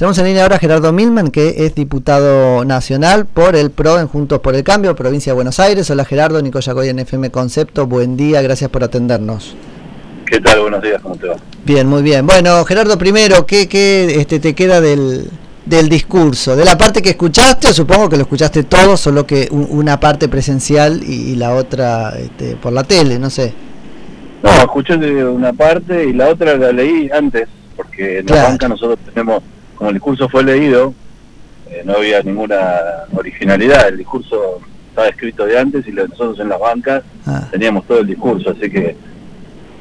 Tenemos en línea ahora a Gerardo Milman, que es diputado nacional por el PRO en Juntos por el Cambio, provincia de Buenos Aires. Hola Gerardo, Nico Yacoy en FM Concepto. Buen día, gracias por atendernos. ¿Qué tal? Buenos días, ¿cómo te va? Bien, muy bien. Bueno, Gerardo, primero, ¿qué, qué este, te queda del, del discurso? ¿De la parte que escuchaste? Supongo que lo escuchaste todo, solo que una parte presencial y, la otra este, por la tele, no sé. No, escuché una parte y la otra la leí antes, porque en la banca nosotros tenemos, como el discurso fue leído, eh, no había ninguna originalidad, el discurso estaba escrito de antes y nosotros en las bancas ah. teníamos todo el discurso, así que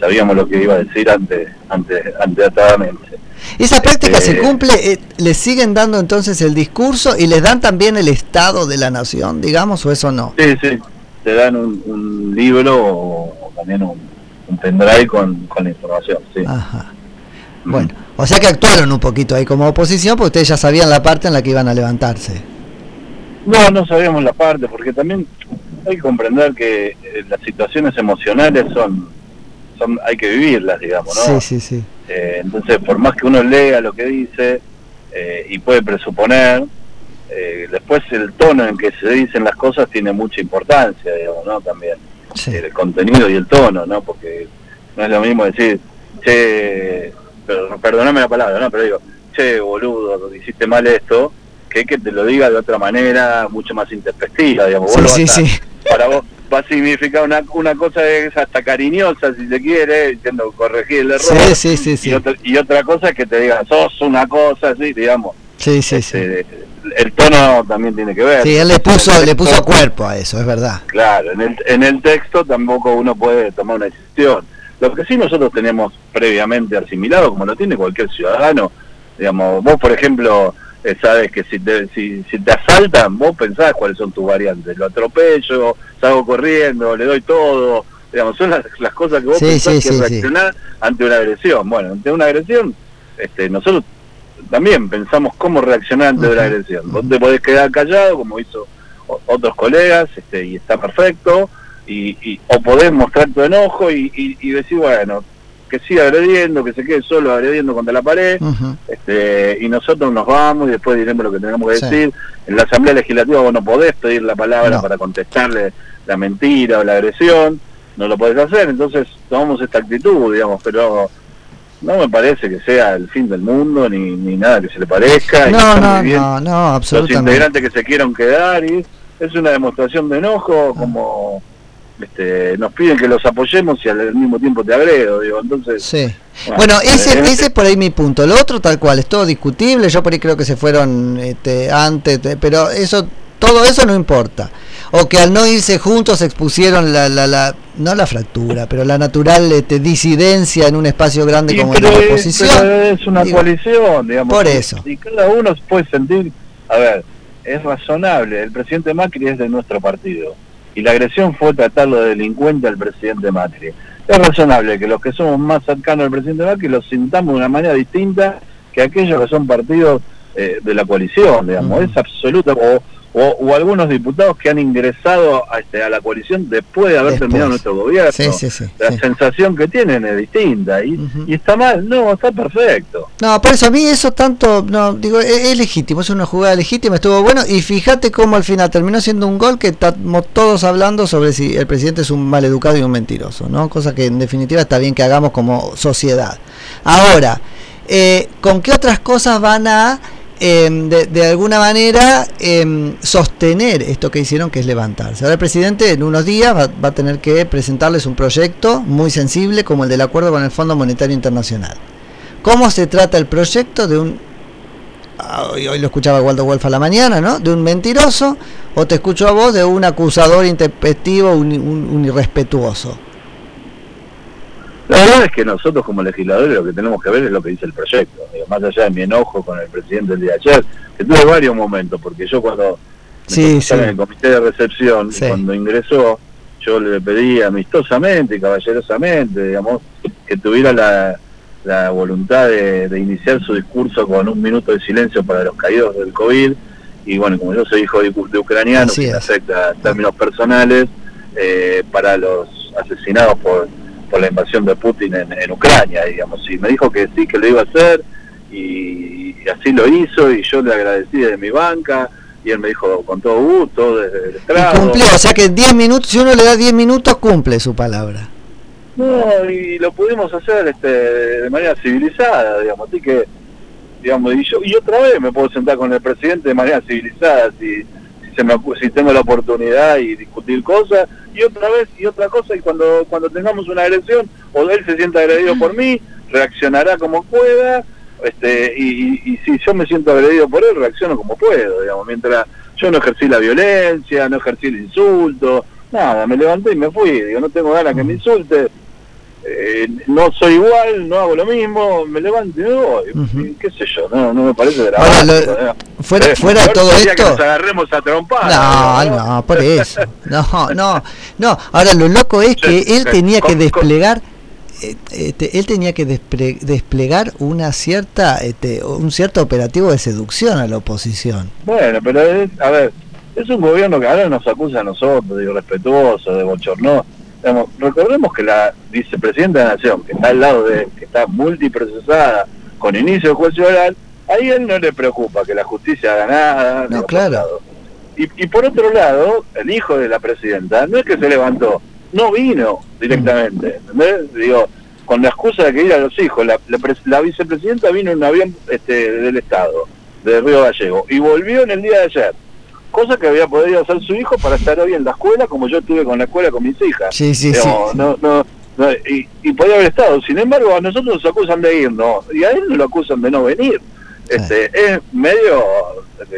sabíamos lo que iba a decir antes, antes, anteatadamente. ¿Esa práctica se este, cumple? Eh, ¿Le siguen dando entonces el discurso y les dan también el estado de la nación, digamos, o eso no? Sí, sí, te dan un, libro o también un, un pendrive con, con la información, sí. Ajá. Bueno, o sea que actuaron un poquito ahí como oposición, porque ustedes ya sabían la parte en la que iban a levantarse. No, no sabíamos la parte, porque también hay que comprender que eh, las situaciones emocionales son, son hay que vivirlas, digamos, ¿no? Sí, sí, sí. Eh, entonces, por más que uno lea lo que dice eh, y puede presuponer, después el tono en que se dicen las cosas tiene mucha importancia, digamos, ¿no? También el contenido y el tono, ¿no? Porque no es lo mismo decir, che, perdóname la palabra, ¿no? Pero digo, che, boludo, hiciste mal esto, que que te lo diga de otra manera, mucho más intempestiva, digamos. Sí, sí, sí. Para vos va a significar una, una cosa es hasta cariñosa, si se quiere, diciendo corregir el error. Sí, sí, sí. Y, otra, cosa es que te diga, sos una cosa así, digamos. Sí, sí, sí este, el tono también tiene que ver. Sí, él le puso, le puso cuerpo a eso, es verdad. Claro, en el, en el texto tampoco uno puede tomar una decisión. Lo que sí nosotros tenemos previamente asimilado, como lo tiene cualquier ciudadano, digamos, vos por ejemplo eh, sabes que si te, si, te asaltan, vos pensás cuáles son tus variantes, lo atropello, salgo corriendo, le doy todo, digamos, son las, las cosas que vos pensás que reaccionar ante una agresión. Bueno, ante una agresión, este, nosotros también pensamos cómo reaccionar ante la agresión. Vos te podés quedar callado, como hizo otros colegas, este, y está perfecto, y, o podés mostrar tu enojo y, decir, bueno, que siga agrediendo, que se quede solo agrediendo contra la pared, este, y nosotros nos vamos y después diremos lo que tenemos que decir. En la Asamblea Legislativa vos no podés pedir la palabra para contestarle la mentira o la agresión, no lo podés hacer, entonces tomamos esta actitud, digamos, pero no me parece que sea el fin del mundo ni, ni nada que se le parezca. No, no, no, no, absolutamente. Los integrantes que se quieran quedar y es una demostración de enojo ah. como este, nos piden que los apoyemos y al mismo tiempo te agredo, digo, entonces... Sí. Bueno, ese, ese es por ahí mi punto. Lo otro tal cual, es todo discutible, yo por ahí creo que se fueron este, antes, pero eso, todo eso no importa o que al no irse juntos expusieron la, la, la no la fractura, pero la natural este, disidencia en un espacio grande como la oposición. es una coalición, digamos. Por eso. Y cada uno puede sentir, a ver, es razonable, el presidente Macri es de nuestro partido y la agresión fue tratarlo de delincuente al presidente Macri. Es razonable que los que somos más cercanos al presidente Macri los sintamos de una manera distinta que aquellos que son partidos eh, de la coalición, digamos. Es absoluta, o, o, algunos diputados que han ingresado a, este, a la coalición después de haber terminado nuestro gobierno. la sensación que tienen es distinta. Y, y, está mal, no, está perfecto. No, por eso a mí eso tanto, no digo, es, legítimo, es una jugada legítima, estuvo bueno. Y fíjate cómo al final terminó siendo un gol que estamos todos hablando sobre si el presidente es un maleducado y un mentiroso, ¿no? Cosa que en definitiva está bien que hagamos como sociedad. Ahora, eh, ¿con qué otras cosas van a Em, de, alguna manera em, sostener esto que hicieron, que es levantarse. Ahora el presidente en unos días va, a tener que presentarles un proyecto muy sensible como el del acuerdo con el Fondo Monetario Internacional. ¿Cómo se trata el proyecto de un... Ah, hoy, lo escuchaba Waldo Wolf a la mañana, ¿no? De un mentiroso, o te escucho a vos de un acusador intempestivo, un irrespetuoso. La verdad es que nosotros como legisladores lo que tenemos que ver es lo que dice el proyecto. más allá de mi enojo con el presidente el día de ayer, que tuve varios momentos, porque yo cuando sí, en el comité de recepción, cuando ingresó, yo le pedí amistosamente y caballerosamente, digamos, que tuviera la, la voluntad de, iniciar su discurso con un minuto de silencio para los caídos del COVID. Y bueno, como yo soy hijo de, ucraniano, que afecta en términos personales, eh, para los asesinados por la invasión de Putin en, Ucrania, digamos. Y me dijo que sí, que lo iba a hacer y, así lo hizo y yo le agradecí de mi banca y él me dijo con todo gusto desde el estrado. Y cumplió, o sea que 10 minutos, si uno le da 10 minutos cumple su palabra. No, y lo pudimos hacer este, de manera civilizada, digamos, así que, digamos, y yo y otra vez me puedo sentar con el presidente de manera civilizada, si, se me, si tengo la oportunidad y discutir cosas, y otra vez, y otra cosa, y cuando, cuando tengamos una agresión, o él se sienta agredido por mí, reaccionará como pueda, este, y, y, si yo me siento agredido por él, reacciono como puedo, digamos, mientras yo no ejercí la violencia, no ejercí el insulto, nada, me levanté y me fui, digo, no tengo ganas que me insulte, eh, no soy igual, no hago lo mismo, me levanto y me voy, qué sé yo, no, no me parece fuera, eh, fuera de todo esto... Que nos agarremos a trompar. No, no, por eso. No, no, no. Ahora lo loco es que él tenía que desplegar... Eh, este, él tenía que desplegar una cierta este, un cierto operativo de seducción a la oposición. Bueno, pero a ver, es un gobierno que ahora nos acusa a nosotros de irrespetuoso, de bochornoso recordemos que la vicepresidenta de la Nación, que está al lado de, que está multiprocesada con inicio de juicio oral, ahí a él no le preocupa que la justicia haga nada. No, claro. Y, y por otro lado, el hijo de la presidenta no es que se levantó, no vino directamente, ¿entendés? Digo, con la excusa de que ir a los hijos, la, la, vicepresidenta vino en un avión este, del Estado, de Río Gallego, y volvió en el día de ayer cosa que había podido hacer su hijo para estar hoy en la escuela como yo estuve con la escuela con mis hijas. Sí, sí, sí. No, no, y, y, podía haber estado. Sin embargo, a nosotros nos acusan de ir, ¿no? Y a él nos lo acusan de no venir. Este, Es medio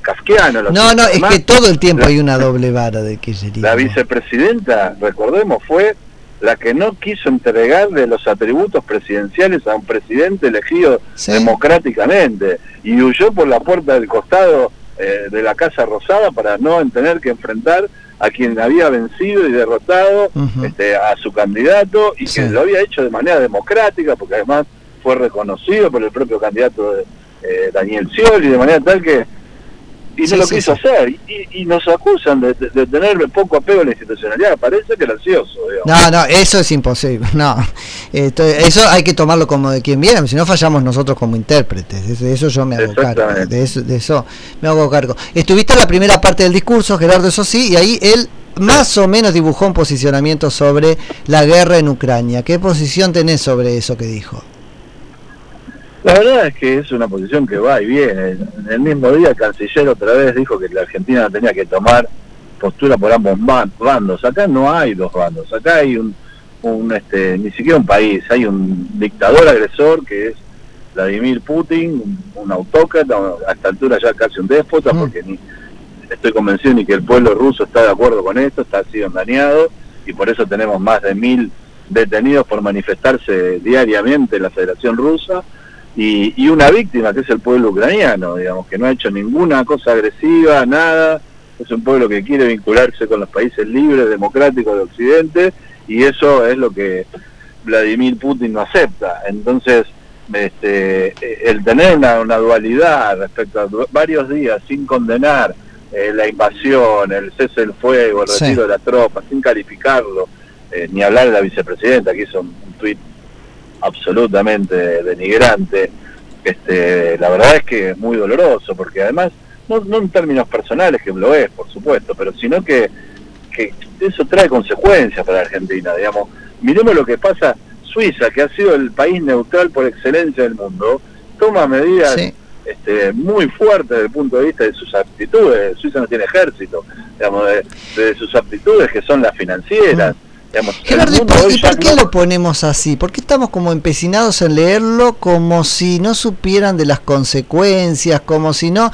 casquiano. No, no, es que todo el tiempo hay una doble vara de sería. La vicepresidenta, recordemos, fue la que no quiso entregarle los atributos presidenciales a un presidente elegido democráticamente y huyó por la puerta del costado eh, de la Casa Rosada para no tener que enfrentar a quien había vencido y derrotado este, a su candidato y que lo había hecho de manera democrática, porque además fue reconocido por el propio candidato de, eh, Daniel Scioli, de manera tal que y no lo quiso hacer. Y, nos acusan de, tener poco apego a la institucionalidad. Parece que gracioso. No, no, eso es imposible. No, eso hay que tomarlo como de quien viene, si no fallamos nosotros como intérpretes. De eso yo me hago cargo. De eso, de eso me hago cargo. Estuviste en la primera parte del discurso, Gerardo, eso sí, y ahí él más o menos dibujó un posicionamiento sobre la guerra en Ucrania. ¿Qué posición tenés sobre eso que dijo? La verdad es que es una posición que va y viene. En el mismo día el canciller otra vez dijo que la Argentina tenía que tomar postura por ambos bandos. Acá no hay dos bandos, acá hay un, un este, ni siquiera un país, hay un dictador agresor que es Vladimir Putin, un, autócrata, a esta altura ya casi un déspota, mm. porque ni estoy convencido ni que el pueblo ruso está de acuerdo con esto, está sido engañado, y por eso tenemos más de mil detenidos por manifestarse diariamente en la Federación Rusa y, una víctima que es el pueblo ucraniano, digamos, que no ha hecho ninguna cosa agresiva, nada, es un pueblo que quiere vincularse con los países libres, democráticos de Occidente, y eso es lo que Vladimir Putin no acepta. Entonces, este, el tener una, dualidad respecto a varios días sin condenar eh, la invasión, el cese del fuego, el retiro de la tropa, sin calificarlo, eh, ni hablar de la vicepresidenta que hizo un, un tuit absolutamente denigrante. Este, la verdad es que es muy doloroso, porque además, no, no en términos personales, que lo es, por supuesto, pero sino que, que eso trae consecuencias para Argentina, digamos. Miremos lo que pasa, Suiza, que ha sido el país neutral por excelencia del mundo, toma medidas este, muy fuertes desde el punto de vista de sus aptitudes. Suiza no tiene ejército, digamos, de, sus aptitudes que son las financieras. Gerardo, ¿y por, qué lo ponemos así? ¿Por qué estamos como empecinados en leerlo como si no supieran de las consecuencias, como si no...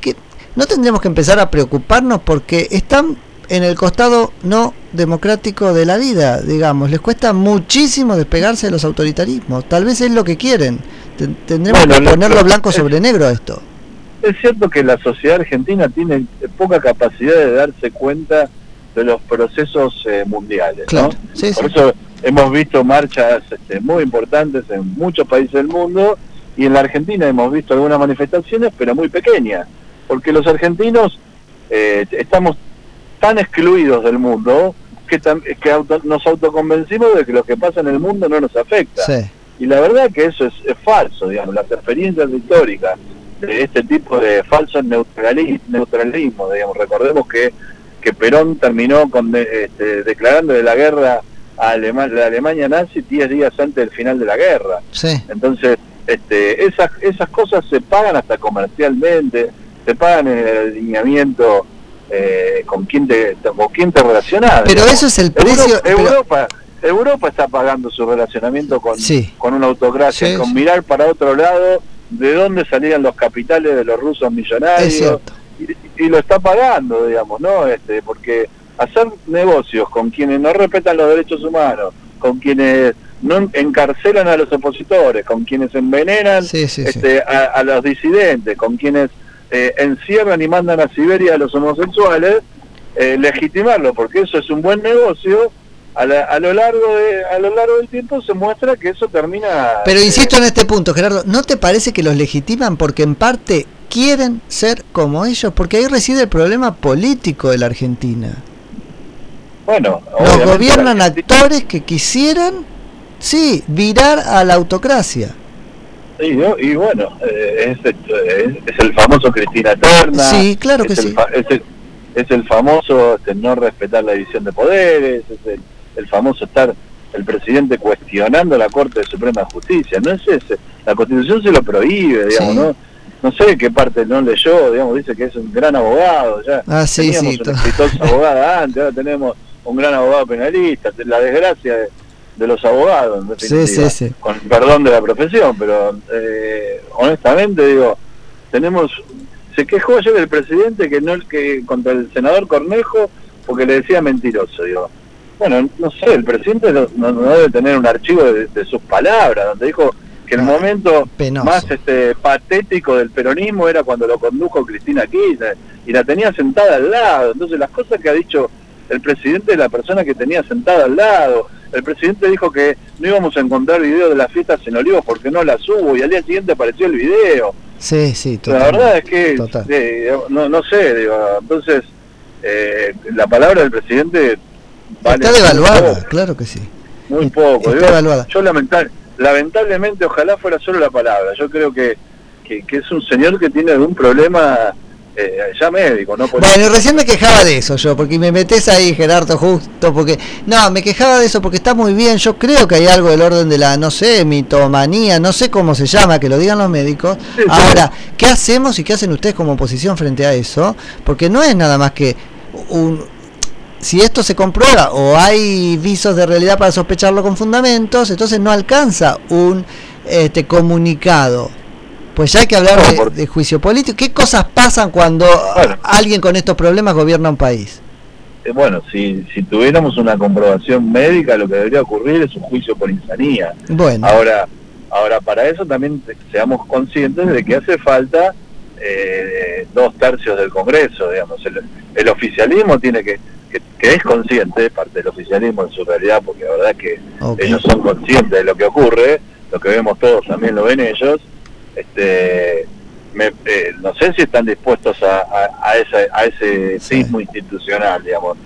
que No tendríamos que empezar a preocuparnos porque están en el costado no democrático de la vida, digamos. Les cuesta muchísimo despegarse de los autoritarismos. Tal vez es lo que quieren. Tendremos que ponerlo blanco sobre negro a esto. Es cierto que la sociedad argentina tiene poca capacidad de darse cuenta de los procesos eh, mundiales. ¿no? Por eso hemos visto marchas este, muy importantes en muchos países del mundo y en la Argentina hemos visto algunas manifestaciones, pero muy pequeñas, porque los argentinos eh, estamos tan excluidos del mundo que, que nos autoconvencimos de que lo que pasa en el mundo no nos afecta. Y la verdad que eso es, falso, digamos, las experiencias históricas de este tipo de falso neutralismo, neutralismo digamos, recordemos que, que Perón terminó con este, declarando de la guerra a la Alemania nazi 10 días antes del final de la guerra. Entonces, este, esas, esas cosas se pagan hasta comercialmente, se pagan en el alineamiento eh, con quién te con quién te relacionas. Pero eso es el precio. Europa, Europa, está pagando su relacionamiento con, con una autocracia, con mirar para otro lado de dónde salían los capitales de los rusos millonarios. Y, lo está pagando, digamos, ¿no? Este, porque hacer negocios con quienes no respetan los derechos humanos, con quienes no encarcelan a los opositores, con quienes envenenan este, A, los disidentes, con quienes eh, encierran y mandan a Siberia a los homosexuales, eh, legitimarlo, porque eso es un buen negocio. A, lo largo de, a lo largo del tiempo se muestra que eso termina. Pero insisto en este punto, Gerardo, ¿no te parece que los legitiman porque en parte quieren ser como ellos? Porque ahí reside el problema político de la Argentina. Bueno, los gobiernan actores que quisieran Sí, virar a la autocracia. Sí, y bueno, eh, es, el famoso Cristina Eterna. Sí, claro que sí. es, el, famoso este, no respetar la división de poderes, es el, famoso estar el presidente cuestionando la Corte de Suprema Justicia. No es ese. La Constitución se lo prohíbe, digamos, ¿no? No sé qué parte no leyó, digamos, dice que es un gran abogado. Ya ah, sí, teníamos sí, una exitosa abogada antes, ahora tenemos un gran abogado penalista. La desgracia de de los abogados, con perdón de la profesión, pero eh, honestamente digo, tenemos, se quejó ayer el presidente que no que contra el senador Cornejo porque le decía mentiroso, digo. Bueno, no sé, el presidente no, debe tener un archivo de, sus palabras, donde dijo que el momento más este patético del peronismo era cuando lo condujo Cristina Kirchner y la tenía sentada al lado. Entonces las cosas que ha dicho el presidente es la persona que tenía sentada al lado el presidente dijo que no íbamos a encontrar video de las fiestas en Olivos porque no las hubo y al día siguiente apareció el video. Sí, sí, total. La verdad es que, no, no sé, digo, entonces eh, la palabra del presidente vale está devaluada, claro que sí. Muy poco. Está devaluada. Yo lamental, lamentablemente ojalá fuera solo la palabra. Yo creo que, que, que es un señor que tiene algún problema eh, ya médico, ¿no? Bueno, recién me quejaba de eso yo, porque me metes ahí, Gerardo, justo, porque... No, me quejaba de eso porque está muy bien, yo creo que hay algo del orden de la, no sé, mitomanía, no sé cómo se llama, que lo digan los médicos. Ahora, ¿qué hacemos y qué hacen ustedes como oposición frente a eso? Porque no es nada más que un... Si esto se comprueba o hay visos de realidad para sospecharlo con fundamentos, entonces no alcanza un este comunicado pues ya hay que hablar de, juicio político. ¿Qué cosas pasan cuando alguien con estos problemas gobierna un país? Eh, bueno, si, si tuviéramos una comprobación médica, lo que debería ocurrir es un juicio por insanía. Bueno. Ahora, ahora para eso también seamos conscientes de que hace falta eh, dos tercios del Congreso, digamos. El, oficialismo tiene que, que, es consciente, parte del oficialismo en su realidad, porque la verdad es que ellos son conscientes de lo que ocurre, lo que vemos todos también lo ven ellos, este, eh, no sé si están dispuestos a, a, ese sismo institucional, digamos,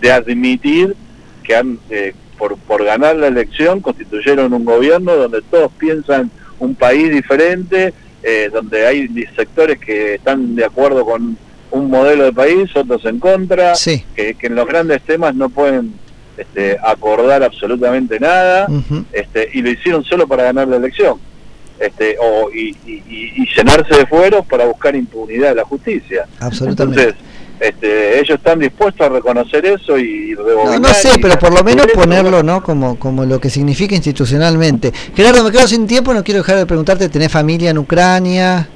de, admitir que han, eh, por, por ganar la elección, constituyeron un gobierno donde todos piensan un país diferente, eh, donde hay sectores que están de acuerdo con un modelo de país, otros en contra, que, en los grandes temas no pueden este, acordar absolutamente nada, este, y lo hicieron solo para ganar la elección este, o, y, llenarse de fueros para buscar impunidad de la justicia. Absolutamente. Entonces, este, ellos están dispuestos a reconocer eso y no, no sé, pero por lo menos ponerlo no como, como lo que significa institucionalmente. Gerardo, me quedo sin tiempo, no quiero dejar de preguntarte, ¿tenés familia en Ucrania?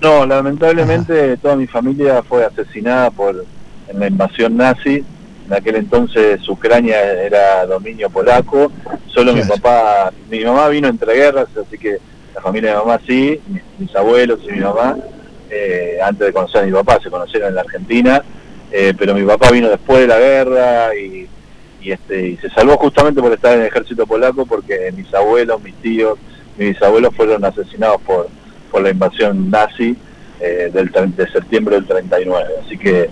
No, lamentablemente toda mi familia fue asesinada por en la invasión nazi. En aquel entonces Ucrania era dominio polaco, solo mi papá, mi mamá vino entre guerras, así que la familia de mi mamá sí, mis, abuelos y mi mamá, eh, antes de conocer a mi papá, se conocieron en la Argentina, eh, pero mi papá vino después de la guerra y, este, y se salvó justamente por estar en el ejército polaco porque mis abuelos, mis tíos, mis bisabuelos fueron asesinados por, por la invasión nazi eh, del, de septiembre del 39. Así que,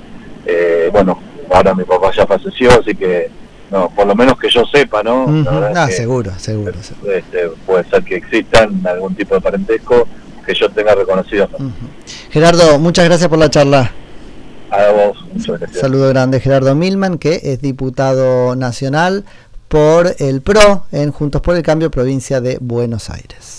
bueno, ahora mi papá ya falleció, así que no, por lo menos que yo sepa, ¿no? ah, seguro, seguro. Este, puede ser que existan algún tipo de parentesco que yo tenga reconocido. Gerardo, muchas gracias por la charla. A vos, muchas gracias. Saludo grande, Gerardo Milman, que es diputado nacional por el PRO en Juntos por el Cambio, provincia de Buenos Aires.